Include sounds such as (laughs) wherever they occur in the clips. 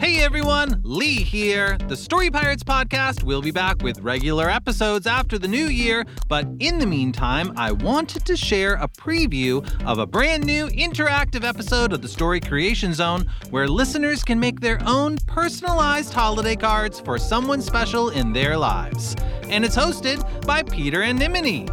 Hey everyone, Lee here. The Story Pirates podcast will be back with regular episodes after the new year, but in the meantime, I wanted to share a preview of a brand new interactive episode of the Story Creation Zone where listeners can make their own personalized holiday cards for someone special in their lives. And it's hosted by Peter and Nimini.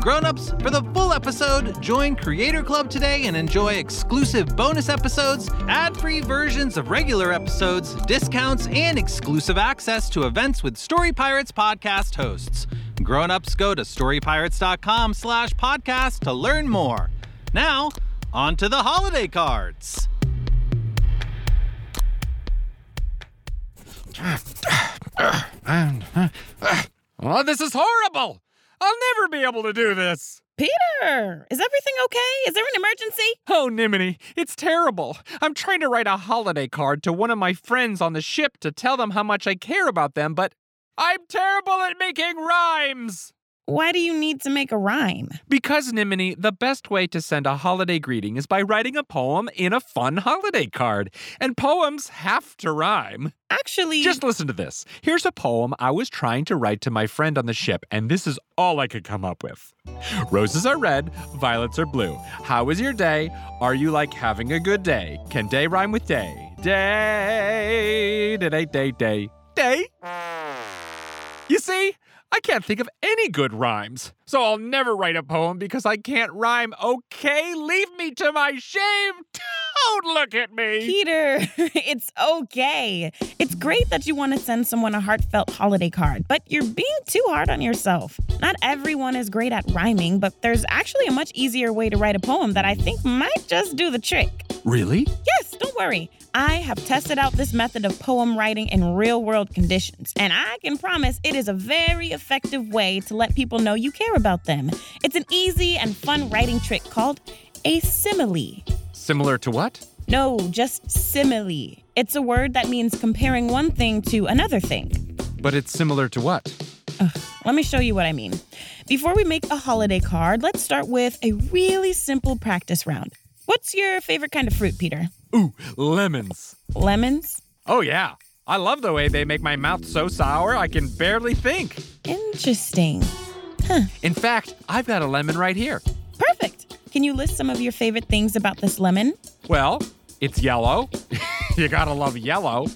Grown-ups, for the full episode, join Creator Club today and enjoy exclusive bonus episodes, ad-free versions of regular episodes, discounts, and exclusive access to events with Story Pirates podcast hosts. Grown-ups, go to storypirates.com slash podcast to learn more. Now, on to the holiday cards. Uh, oh, this is horrible! I'll never be able to do this! Peter, is everything okay? Is there an emergency? Oh, Nimini, it's terrible. I'm trying to write a holiday card to one of my friends on the ship to tell them how much I care about them, but I'm terrible at making rhymes! Why do you need to make a rhyme? Because, Nimini, the best way to send a holiday greeting is by writing a poem in a fun holiday card. And poems have to rhyme. Actually, Just listen to this. Here's a poem I was trying to write to my friend on the ship, and this is all I could come up with. Roses are red, violets are blue. How is your day? Are you like having a good day? Can day rhyme with day? Day, day, day, day, day. You see? I can't think of any good rhymes. So I'll never write a poem because I can't rhyme. Okay, leave me to my shame. (laughs) Don't look at me. Peter, (laughs) it's okay. It's great that you want to send someone a heartfelt holiday card, but you're being too hard on yourself. Not everyone is great at rhyming, but there's actually a much easier way to write a poem that I think might just do the trick. Really? Yes, don't worry. I have tested out this method of poem writing in real world conditions, and I can promise it is a very effective way to let people know you care about them. It's an easy and fun writing trick called a simile. Similar to what? No, just simile. It's a word that means comparing one thing to another thing. But it's similar to what? Let me show you what I mean. Before we make a holiday card, let's start with a really simple practice round. What's your favorite kind of fruit, Peter? Ooh, lemons. Lemons? Oh, yeah. I love the way they make my mouth so sour I can barely think. Interesting. In fact, I've got a lemon right here. Can you list some of your favorite things about this lemon? Well, it's yellow. (laughs) you gotta love yellow.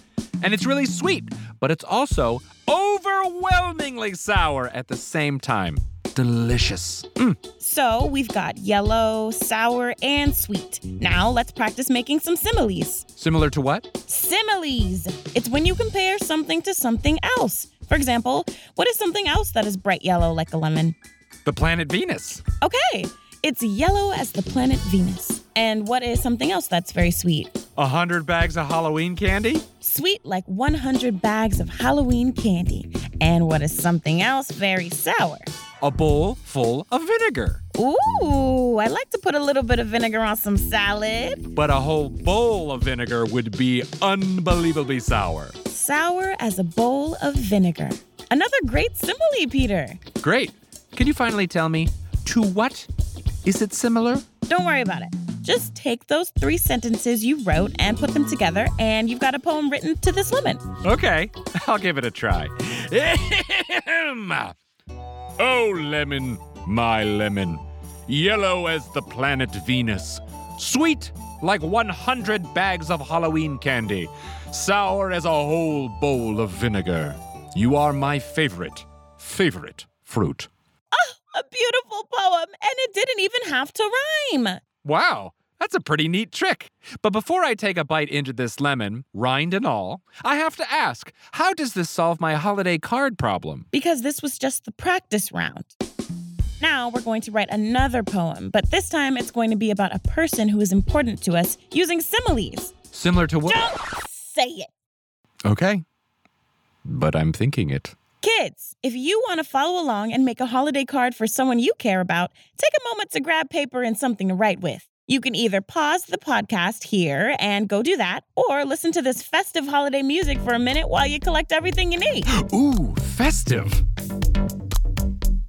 And it's really sweet. but it's also overwhelmingly sour at the same time. Delicious. Mm. So we've got yellow, sour, and sweet. Now let's practice making some similes. Similar to what? Similes. It's when you compare something to something else. For example, what is something else that is bright yellow like a lemon? The planet Venus. Okay, it's yellow as the planet Venus. And what is something else that's very sweet? A hundred bags of Halloween candy? Sweet like 100 bags of Halloween candy. And what is something else very sour? A bowl full of vinegar. Ooh, I like to put a little bit of vinegar on some salad. But a whole bowl of vinegar would be unbelievably sour. Sour as a bowl of vinegar. Another great simile, Peter. Great. Can you finally tell me to what is it similar? Don't worry about it. Just take those three sentences you wrote and put them together, and you've got a poem written to this lemon. Okay, (laughs) I'll give it a try. oh, lemon, my lemon, yellow as the planet Venus, sweet like 100 bags of Halloween candy, sour as a whole bowl of vinegar. You are my favorite, favorite fruit. A beautiful poem, and it didn't even have to rhyme. Wow, that's a pretty neat trick. But before I take a bite into this lemon, rind and all, I have to ask how does this solve my holiday card problem? Because this was just the practice round. Now we're going to write another poem, but this time it's going to be about a person who is important to us using similes. Similar to what? Don't say it. Okay. But I'm thinking it. Kids, if you want to follow along and make a holiday card for someone you care about, take a moment to grab paper and something to write with. You can either pause the podcast here and go do that, or listen to this festive holiday music for a minute while you collect everything you need. (gasps) Ooh, festive.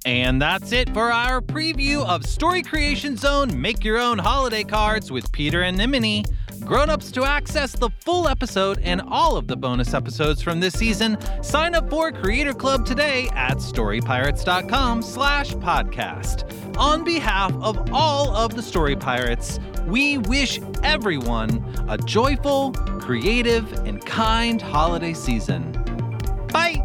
And that's it for our preview of Story Creation Zone Make Your Own Holiday Cards with Peter and Nimini. Grown-ups to access the full episode and all of the bonus episodes from this season, sign up for Creator Club today at storypirates.com slash podcast. On behalf of all of the Story Pirates, we wish everyone a joyful, creative, and kind holiday season. Bye!